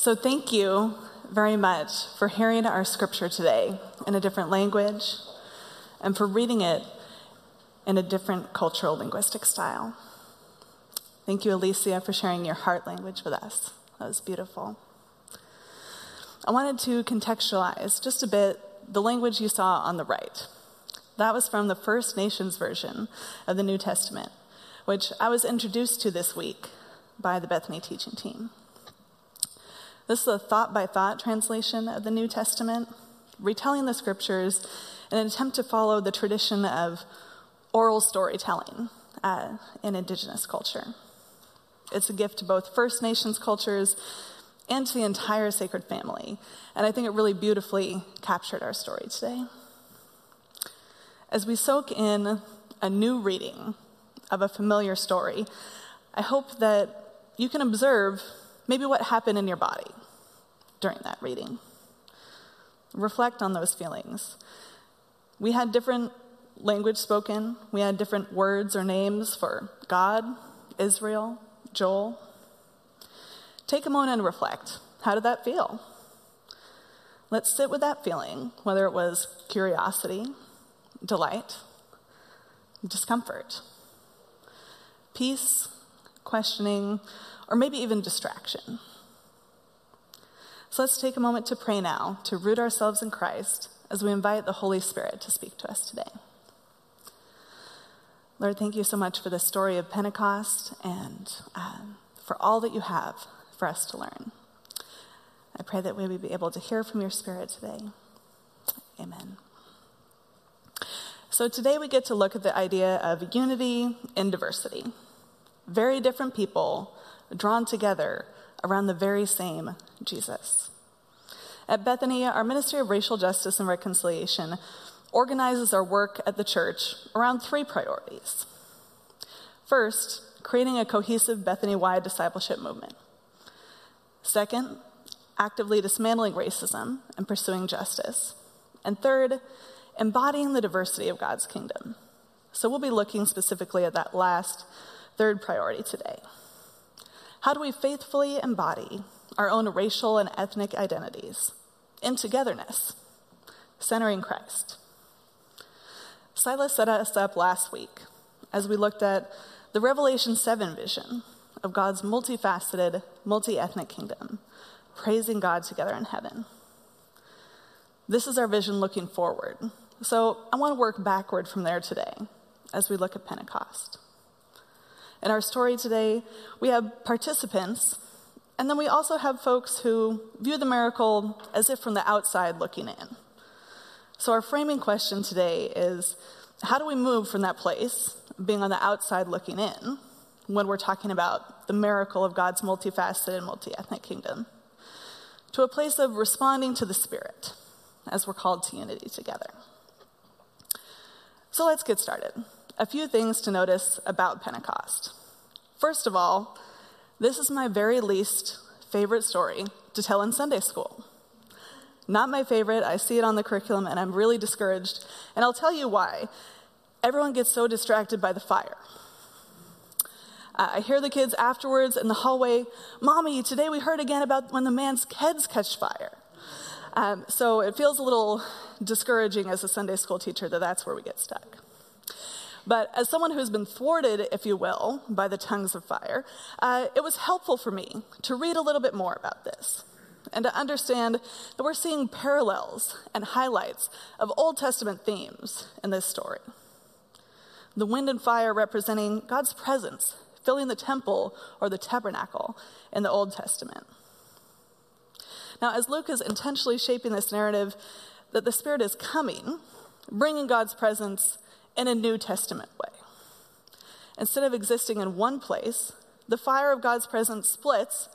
So, thank you very much for hearing our scripture today in a different language and for reading it in a different cultural linguistic style. Thank you, Alicia, for sharing your heart language with us. That was beautiful. I wanted to contextualize just a bit the language you saw on the right. That was from the First Nations version of the New Testament, which I was introduced to this week by the Bethany teaching team. This is a thought by thought translation of the New Testament, retelling the scriptures in an attempt to follow the tradition of oral storytelling uh, in indigenous culture. It's a gift to both First Nations cultures and to the entire sacred family. And I think it really beautifully captured our story today. As we soak in a new reading of a familiar story, I hope that you can observe maybe what happened in your body during that reading. Reflect on those feelings. We had different language spoken, we had different words or names for God, Israel, Joel. Take a moment and reflect. How did that feel? Let's sit with that feeling, whether it was curiosity, delight, discomfort, peace, questioning, or maybe even distraction. So let's take a moment to pray now, to root ourselves in Christ as we invite the Holy Spirit to speak to us today. Lord, thank you so much for the story of Pentecost and um, for all that you have for us to learn. I pray that we will be able to hear from your Spirit today. Amen. So, today we get to look at the idea of unity in diversity. Very different people drawn together around the very same Jesus. At Bethany, our Ministry of Racial Justice and Reconciliation organizes our work at the church around three priorities. First, creating a cohesive Bethany wide discipleship movement. Second, actively dismantling racism and pursuing justice. And third, embodying the diversity of God's kingdom. So we'll be looking specifically at that last third priority today. How do we faithfully embody our own racial and ethnic identities in togetherness, centering Christ? Silas set us up last week as we looked at the Revelation 7 vision of God's multifaceted, multi ethnic kingdom, praising God together in heaven. This is our vision looking forward. So I want to work backward from there today as we look at Pentecost. In our story today, we have participants, and then we also have folks who view the miracle as if from the outside looking in. So, our framing question today is how do we move from that place, being on the outside looking in, when we're talking about the miracle of God's multifaceted and multi ethnic kingdom, to a place of responding to the Spirit as we're called to unity together? So, let's get started a few things to notice about Pentecost. First of all, this is my very least favorite story to tell in Sunday school. Not my favorite, I see it on the curriculum and I'm really discouraged, and I'll tell you why. Everyone gets so distracted by the fire. I hear the kids afterwards in the hallway, Mommy, today we heard again about when the man's heads catch fire. Um, so it feels a little discouraging as a Sunday school teacher that that's where we get stuck. But as someone who's been thwarted, if you will, by the tongues of fire, uh, it was helpful for me to read a little bit more about this and to understand that we're seeing parallels and highlights of Old Testament themes in this story. The wind and fire representing God's presence filling the temple or the tabernacle in the Old Testament. Now, as Luke is intentionally shaping this narrative that the Spirit is coming, bringing God's presence in a New Testament way. Instead of existing in one place, the fire of God's presence splits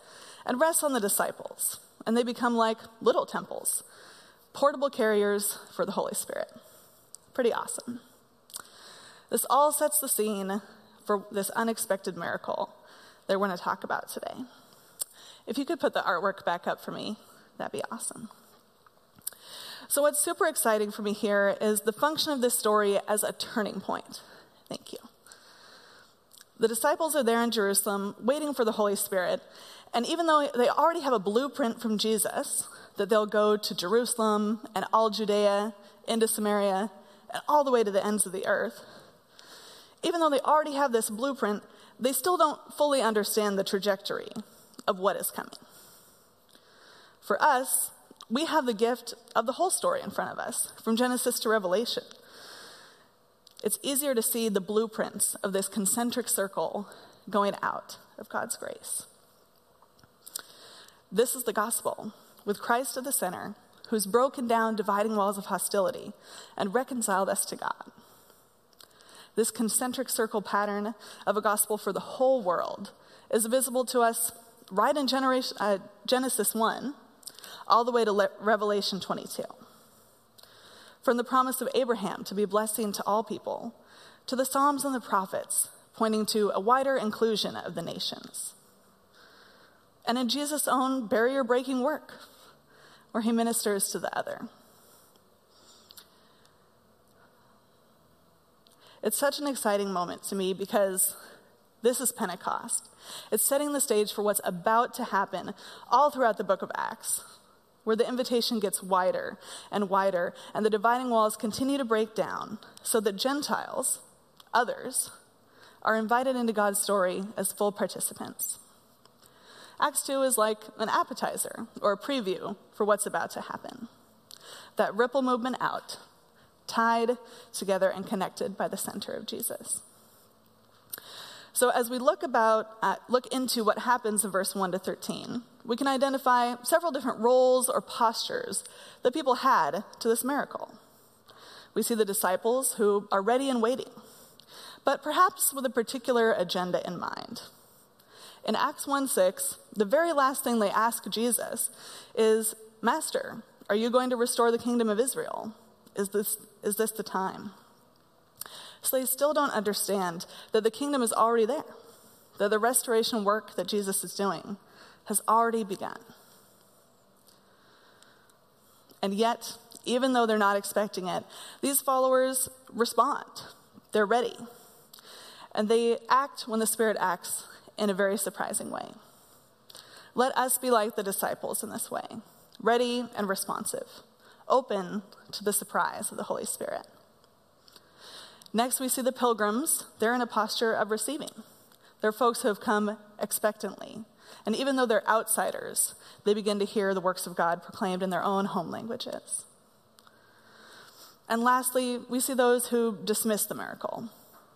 and rests on the disciples, and they become like little temples, portable carriers for the Holy Spirit. Pretty awesome. This all sets the scene for this unexpected miracle that we're going to talk about today. If you could put the artwork back up for me, that'd be awesome. So, what's super exciting for me here is the function of this story as a turning point. Thank you. The disciples are there in Jerusalem waiting for the Holy Spirit, And even though they already have a blueprint from Jesus that they'll go to Jerusalem and all Judea, into Samaria, and all the way to the ends of the earth, even though they already have this blueprint, they still don't fully understand the trajectory of what is coming. For us, we have the gift of the whole story in front of us, from Genesis to Revelation. It's easier to see the blueprints of this concentric circle going out of God's grace. This is the gospel, with Christ at the center, who's broken down dividing walls of hostility and reconciled us to God. This concentric circle pattern of a gospel for the whole world is visible to us right in uh, Genesis 1 all the way to Revelation 22. From the promise of Abraham to be a blessing to all people, to the Psalms and the prophets, pointing to a wider inclusion of the nations. And in Jesus' own barrier breaking work, where he ministers to the other. It's such an exciting moment to me because this is Pentecost. It's setting the stage for what's about to happen all throughout the book of Acts where the invitation gets wider and wider, and the dividing walls continue to break down so that Gentiles, others, are invited into God's story as full participants. Acts 2 is like an appetizer or a preview for what's about to happen. That ripple movement out, tied together and connected by the center of Jesus. So as we look about uh, look into what happens in verse 1 to 13, we can identify several different roles or postures that people had to this miracle. We see the disciples who are ready and waiting, but perhaps with a particular agenda in mind. In Acts 1 6, the very last thing they ask Jesus is, Master, are you going to restore the kingdom of Israel? Is this, is this the time? So they still don't understand that the kingdom is already there, that the restoration work that Jesus is doing has already begun. And yet, even though they're not expecting it, these followers respond. They're ready. And they act when the Spirit acts in a very surprising way. Let us be like the disciples in this way ready and responsive, open to the surprise of the Holy Spirit. Next, we see the pilgrims. They're in a posture of receiving. They're folks who have come expectantly. And even though they're outsiders, they begin to hear the works of God proclaimed in their own home languages. And lastly, we see those who dismiss the miracle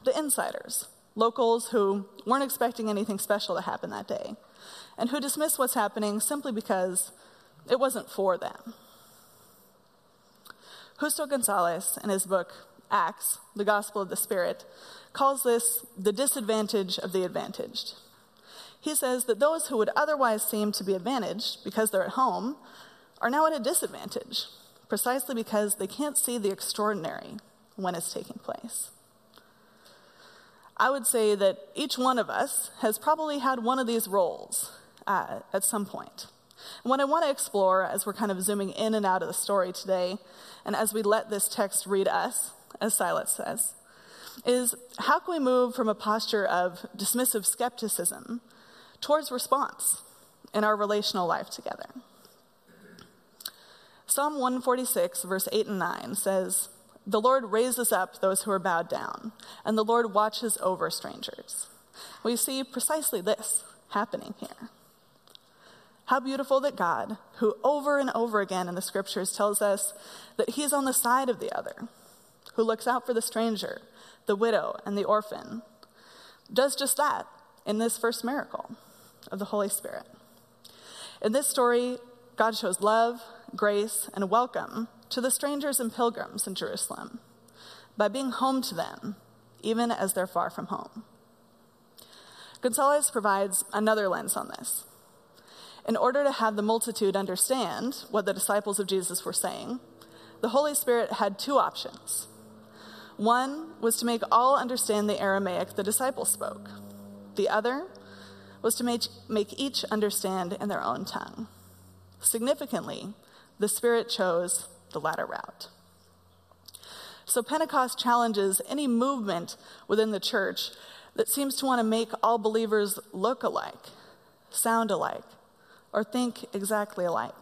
the insiders, locals who weren't expecting anything special to happen that day, and who dismiss what's happening simply because it wasn't for them. Justo Gonzalez, in his book Acts, the gospel of the Spirit, calls this the disadvantage of the advantaged. He says that those who would otherwise seem to be advantaged because they're at home are now at a disadvantage, precisely because they can't see the extraordinary when it's taking place. I would say that each one of us has probably had one of these roles uh, at some point. And what I want to explore as we're kind of zooming in and out of the story today, and as we let this text read us, as Silas says, is how can we move from a posture of dismissive skepticism towards response in our relational life together? Psalm 146, verse 8 and 9 says, The Lord raises up those who are bowed down, and the Lord watches over strangers. We see precisely this happening here. How beautiful that God, who over and over again in the scriptures tells us that He's on the side of the other, who looks out for the stranger, the widow, and the orphan, does just that in this first miracle of the Holy Spirit. In this story, God shows love, grace, and welcome to the strangers and pilgrims in Jerusalem by being home to them, even as they're far from home. Gonzalez provides another lens on this. In order to have the multitude understand what the disciples of Jesus were saying, the Holy Spirit had two options one was to make all understand the Aramaic the disciples spoke, the other was to make, make each understand in their own tongue. Significantly, the Spirit chose the latter route. So Pentecost challenges any movement within the church that seems to want to make all believers look alike, sound alike, or think exactly alike.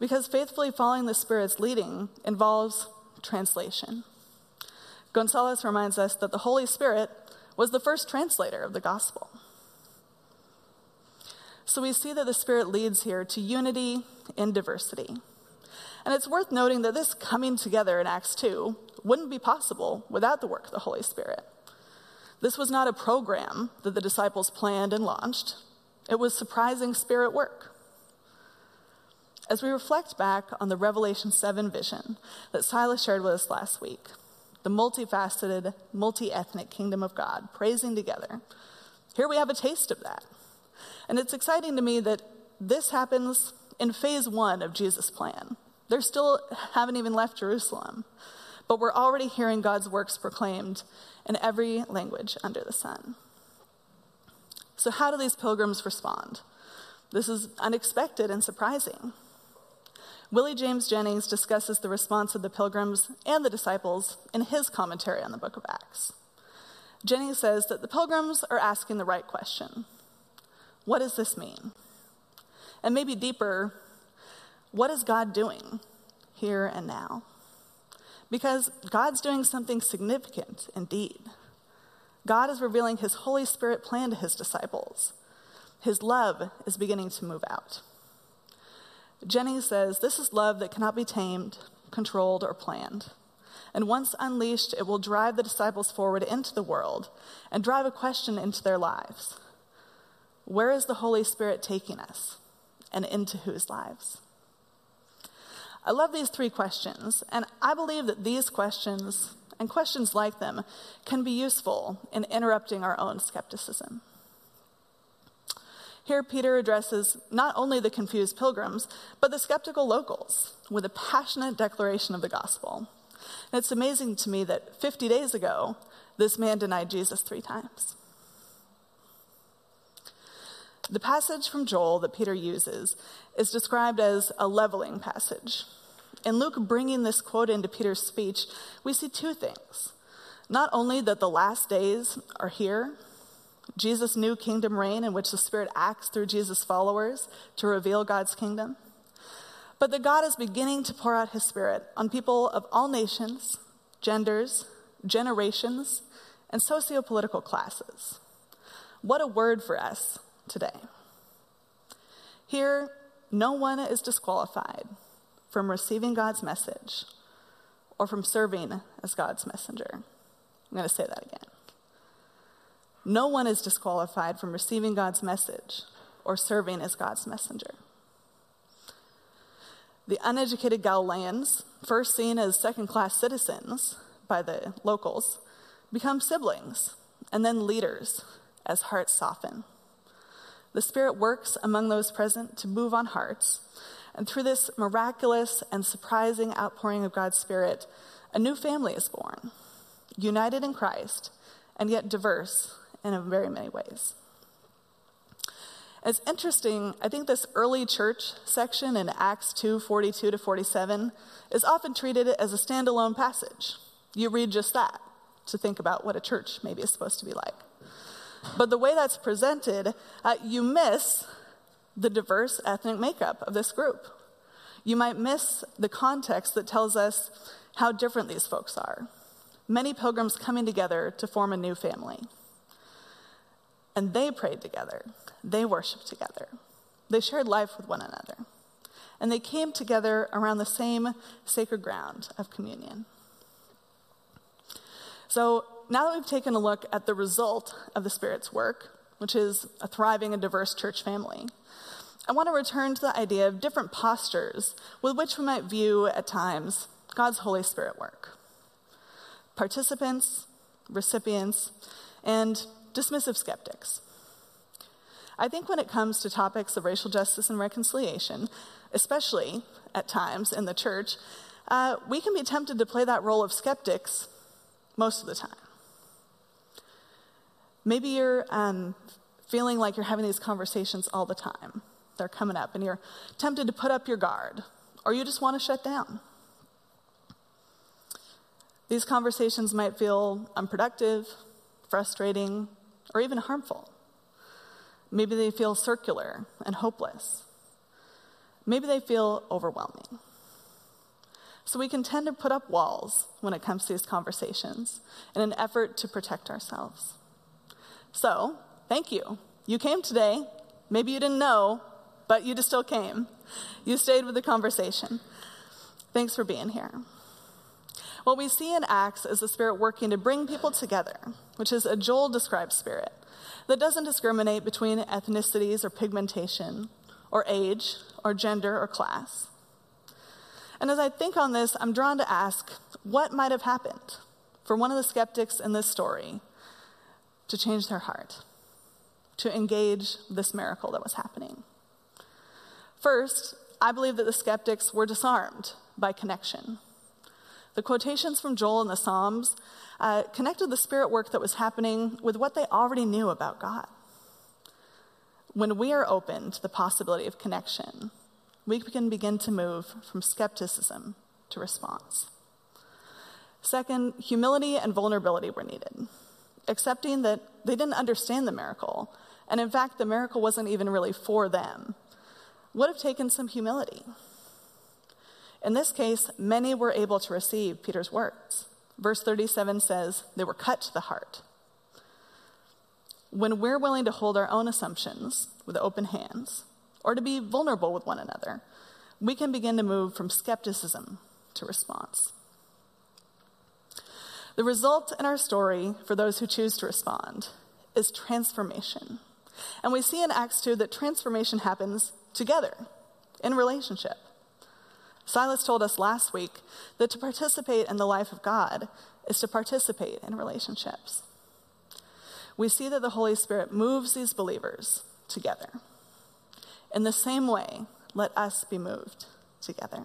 Because faithfully following the Spirit's leading involves translation. Gonzalez reminds us that the Holy Spirit was the first translator of the gospel. So we see that the Spirit leads here to unity in diversity. And it's worth noting that this coming together in Acts 2 wouldn't be possible without the work of the Holy Spirit. This was not a program that the disciples planned and launched, it was surprising Spirit work. As we reflect back on the Revelation 7 vision that Silas shared with us last week, the multifaceted, multi ethnic kingdom of God praising together, here we have a taste of that. And it's exciting to me that this happens in phase one of Jesus' plan. They still haven't even left Jerusalem, but we're already hearing God's works proclaimed in every language under the sun. So, how do these pilgrims respond? This is unexpected and surprising. Willie James Jennings discusses the response of the pilgrims and the disciples in his commentary on the book of Acts. Jennings says that the pilgrims are asking the right question What does this mean? And maybe deeper, what is God doing here and now? Because God's doing something significant indeed. God is revealing his Holy Spirit plan to his disciples. His love is beginning to move out. Jennings says this is love that cannot be tamed, controlled, or planned. And once unleashed, it will drive the disciples forward into the world and drive a question into their lives Where is the Holy Spirit taking us, and into whose lives? I love these three questions, and I believe that these questions and questions like them can be useful in interrupting our own skepticism. Here, Peter addresses not only the confused pilgrims, but the skeptical locals with a passionate declaration of the gospel. And it's amazing to me that 50 days ago, this man denied Jesus three times. The passage from Joel that Peter uses is described as a leveling passage. In Luke bringing this quote into Peter's speech, we see two things. Not only that the last days are here, Jesus' new kingdom reign in which the Spirit acts through Jesus' followers to reveal God's kingdom. But that God is beginning to pour out his Spirit on people of all nations, genders, generations, and socio-political classes. What a word for us today. Here, no one is disqualified from receiving God's message or from serving as God's messenger. I'm going to say that again. No one is disqualified from receiving God's message or serving as God's messenger. The uneducated Galileans, first seen as second class citizens by the locals, become siblings and then leaders as hearts soften. The Spirit works among those present to move on hearts, and through this miraculous and surprising outpouring of God's Spirit, a new family is born, united in Christ and yet diverse in very many ways. It's interesting, I think this early church section in Acts 2 42 to 47 is often treated as a standalone passage. You read just that to think about what a church maybe is supposed to be like. But the way that's presented, uh, you miss the diverse ethnic makeup of this group. You might miss the context that tells us how different these folks are. Many pilgrims coming together to form a new family. And they prayed together, they worshiped together, they shared life with one another, and they came together around the same sacred ground of communion. So now that we've taken a look at the result of the Spirit's work, which is a thriving and diverse church family, I want to return to the idea of different postures with which we might view at times God's Holy Spirit work. Participants, recipients, and dismissive skeptics. I think when it comes to topics of racial justice and reconciliation, especially at times in the church, uh, we can be tempted to play that role of skeptics most of the time. Maybe you're um, feeling like you're having these conversations all the time. They're coming up, and you're tempted to put up your guard, or you just want to shut down. These conversations might feel unproductive, frustrating, or even harmful. Maybe they feel circular and hopeless. Maybe they feel overwhelming. So we can tend to put up walls when it comes to these conversations in an effort to protect ourselves. So, thank you. You came today. Maybe you didn't know, but you just still came. You stayed with the conversation. Thanks for being here. What we see in Acts is the Spirit working to bring people together, which is a Joel described spirit that doesn't discriminate between ethnicities or pigmentation or age or gender or class. And as I think on this, I'm drawn to ask what might have happened for one of the skeptics in this story to change their heart, to engage this miracle that was happening. First, I believe that the skeptics were disarmed by connection. The quotations from Joel and the Psalms uh, connected the spirit work that was happening with what they already knew about God. When we are open to the possibility of connection, we can begin to move from skepticism to response. Second, humility and vulnerability were needed, accepting that they didn't understand the miracle, and in fact, the miracle wasn't even really for them, would have taken some humility. In this case, many were able to receive Peter's words. Verse 37 says, they were cut to the heart. When we're willing to hold our own assumptions with open hands, or to be vulnerable with one another, we can begin to move from skepticism to response. The result in our story for those who choose to respond is transformation. And we see in Acts 2 that transformation happens together in relationship. Silas told us last week that to participate in the life of God is to participate in relationships. We see that the Holy Spirit moves these believers together. In the same way, let us be moved together.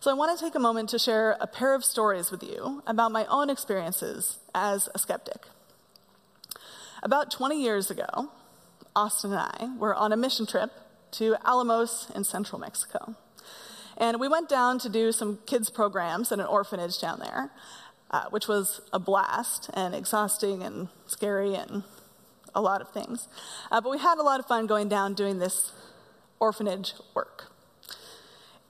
So, I want to take a moment to share a pair of stories with you about my own experiences as a skeptic. About 20 years ago, Austin and I were on a mission trip to Alamos in central Mexico. And we went down to do some kids' programs at an orphanage down there, uh, which was a blast and exhausting and scary and a lot of things. Uh, but we had a lot of fun going down doing this orphanage work.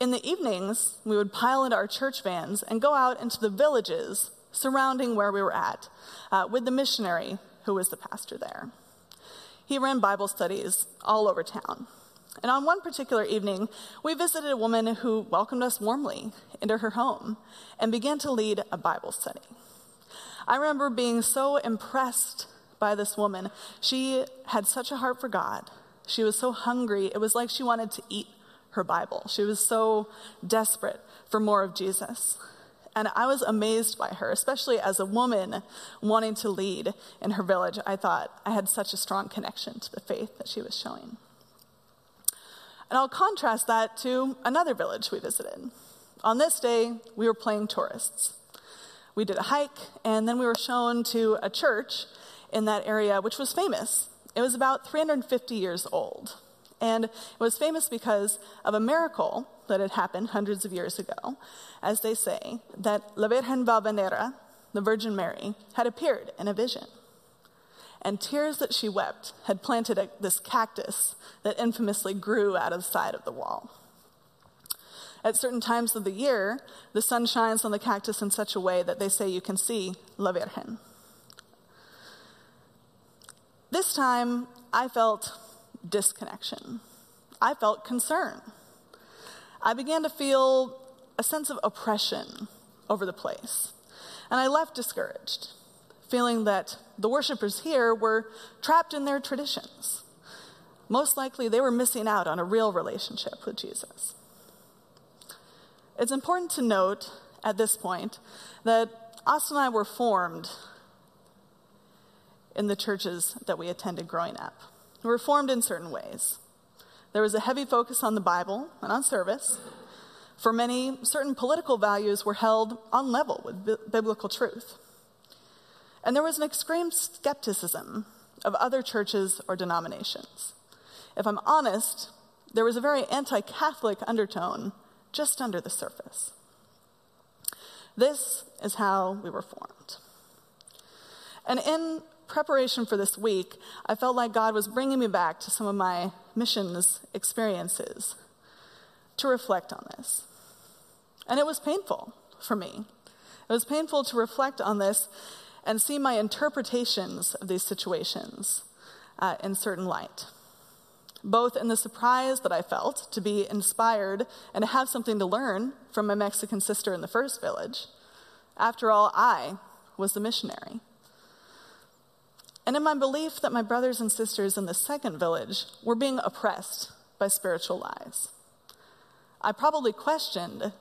In the evenings, we would pile into our church vans and go out into the villages surrounding where we were at uh, with the missionary who was the pastor there. He ran Bible studies all over town. And on one particular evening, we visited a woman who welcomed us warmly into her home and began to lead a Bible study. I remember being so impressed by this woman. She had such a heart for God. She was so hungry. It was like she wanted to eat her Bible. She was so desperate for more of Jesus. And I was amazed by her, especially as a woman wanting to lead in her village. I thought I had such a strong connection to the faith that she was showing. And I'll contrast that to another village we visited. On this day, we were playing tourists. We did a hike, and then we were shown to a church in that area, which was famous. It was about 350 years old. And it was famous because of a miracle that had happened hundreds of years ago, as they say, that La Virgen Valvanera, the Virgin Mary, had appeared in a vision and tears that she wept had planted a, this cactus that infamously grew out of the side of the wall. At certain times of the year, the sun shines on the cactus in such a way that they say you can see La Virgen. This time, I felt disconnection. I felt concern. I began to feel a sense of oppression over the place. And I left discouraged feeling that the worshippers here were trapped in their traditions. Most likely, they were missing out on a real relationship with Jesus. It's important to note at this point that Austin and I were formed in the churches that we attended growing up. We were formed in certain ways. There was a heavy focus on the Bible and on service. For many, certain political values were held on level with bi- biblical truth. And there was an extreme skepticism of other churches or denominations. If I'm honest, there was a very anti Catholic undertone just under the surface. This is how we were formed. And in preparation for this week, I felt like God was bringing me back to some of my missions experiences to reflect on this. And it was painful for me. It was painful to reflect on this and see my interpretations of these situations uh, in certain light. Both in the surprise that I felt to be inspired and to have something to learn from my Mexican sister in the first village. After all, I was the missionary. And in my belief that my brothers and sisters in the second village were being oppressed by spiritual lies. I probably questioned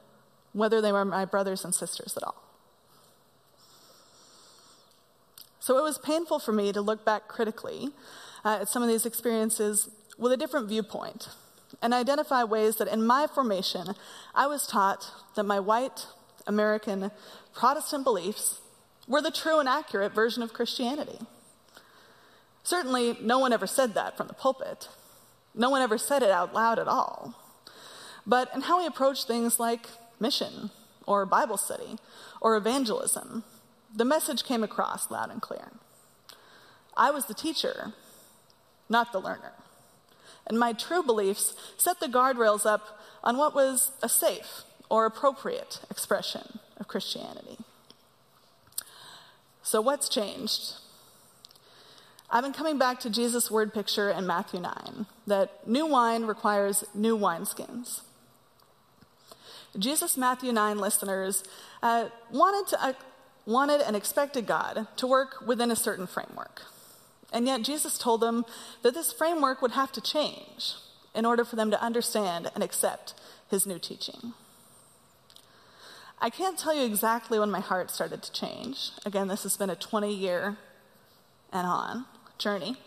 whether they were my brothers and sisters at all. So it was painful for me to look back critically uh, at some of these experiences with a different viewpoint and identify ways that in my formation I was taught that my white American Protestant beliefs were the true and accurate version of Christianity. Certainly, no one ever said that from the pulpit. No one ever said it out loud at all. But in how we approach things like mission or Bible study or evangelism, the message came across loud and clear. I was the teacher, not the learner. And my true beliefs set the guardrails up on what was a safe or appropriate expression of Christianity. So, what's changed? I've been coming back to Jesus' word picture in Matthew 9 that new wine requires new wineskins. Jesus' Matthew 9 listeners uh, wanted, to, uh, wanted and expected God to work within a certain framework. And yet, Jesus told them that this framework would have to change in order for them to understand and accept his new teaching. I can't tell you exactly when my heart started to change. Again, this has been a 20 year and on journey.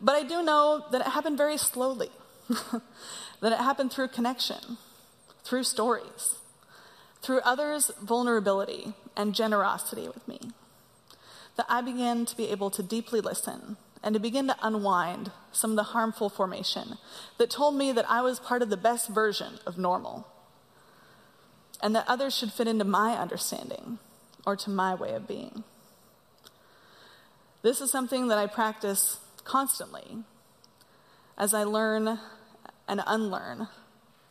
But I do know that it happened very slowly, that it happened through connection, through stories, through others' vulnerability and generosity with me, that I began to be able to deeply listen and to begin to unwind some of the harmful formation that told me that I was part of the best version of normal and that others should fit into my understanding or to my way of being. This is something that I practice constantly as I learn and unlearn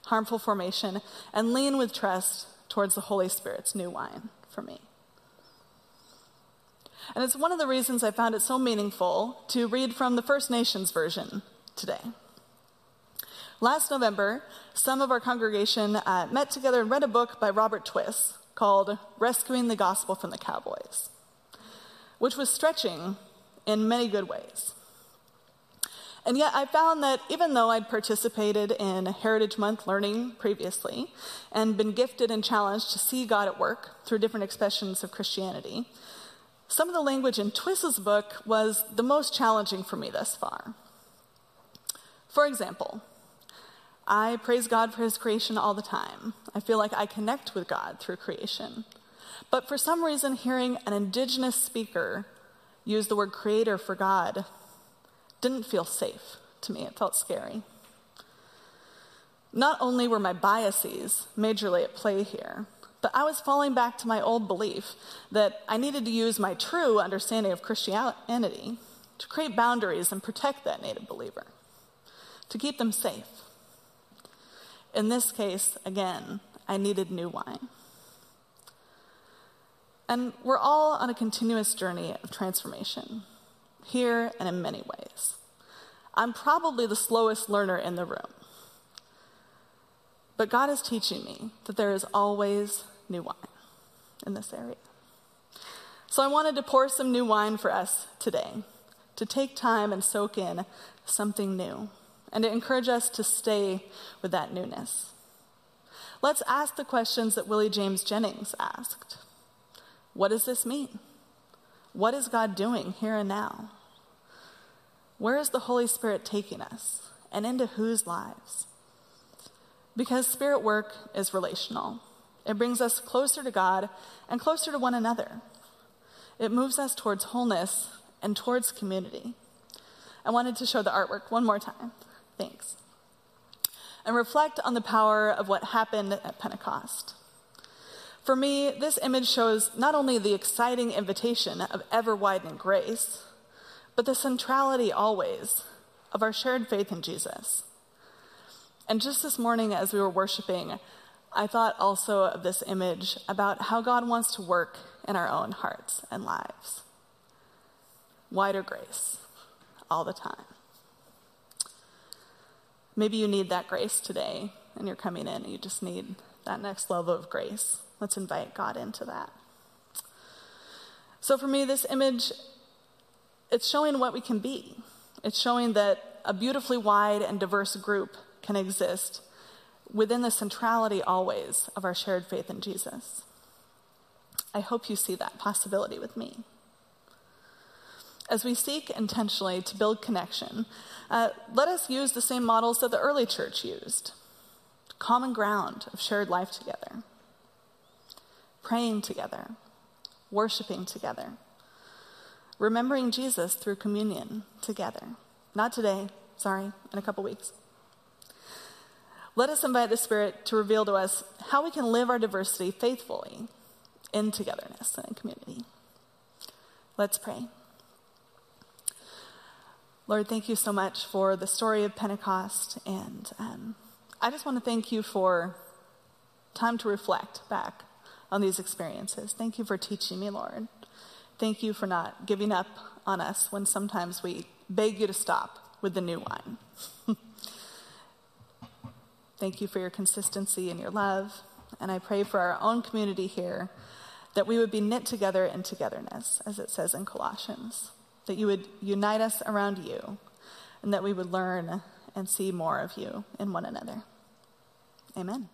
harmful formation and lean with trust towards the Holy Spirit's new wine for me. And it's one of the reasons I found it so meaningful to read from the First Nations version today. Last November, some of our congregation uh, met together and read a book by Robert Twiss called Rescuing the Gospel from the Cowboys which was stretching in many good ways. And yet, I found that even though I'd participated in Heritage Month learning previously and been gifted and challenged to see God at work through different expressions of Christianity, some of the language in Twiss's book was the most challenging for me thus far. For example, I praise God for his creation all the time. I feel like I connect with God through creation. But for some reason, hearing an indigenous speaker use the word creator for God didn't feel safe to me. It felt scary. Not only were my biases majorly at play here, but I was falling back to my old belief that I needed to use my true understanding of Christianity to create boundaries and protect that native believer, to keep them safe. In this case, again, I needed new wine. And we're all on a continuous journey of transformation, here and in many ways. I'm probably the slowest learner in the room. But God is teaching me that there is always new wine in this area. So I wanted to pour some new wine for us today, to take time and soak in something new, and to encourage us to stay with that newness. Let's ask the questions that Willie James Jennings asked. What does this mean? What is God doing here and now? Where is the Holy Spirit taking us and into whose lives? Because spirit work is relational. It brings us closer to God and closer to one another. It moves us towards wholeness and towards community. I wanted to show the artwork one more time. Thanks. And reflect on the power of what happened at Pentecost. For me, this image shows not only the exciting invitation of ever widening grace, but the centrality always of our shared faith in Jesus. And just this morning, as we were worshiping, I thought also of this image about how God wants to work in our own hearts and lives. Wider grace all the time. Maybe you need that grace today and you're coming in and you just need that next level of grace. Let's invite God into that. So for me, this image, it's showing what we can be. It's showing that a beautifully wide and diverse group can exist within the centrality always of our shared faith in Jesus. I hope you see that possibility with me. As we seek intentionally to build connection, uh, let us use the same models that the early church used common ground of shared life together, praying together, worshiping together, remembering Jesus through communion together. Not today, sorry, in a couple weeks. Let us invite the Spirit to reveal to us how we can live our diversity faithfully in togetherness and in community. Let's pray. Lord, thank you so much for the story of Pentecost. And um, I just want to thank you for time to reflect back on these experiences. Thank you for teaching me, Lord. Thank you for not giving up on us when sometimes we beg you to stop with the new wine. Thank you for your consistency and your love. And I pray for our own community here that we would be knit together in togetherness, as it says in Colossians, that you would unite us around you, and that we would learn and see more of you in one another. Amen.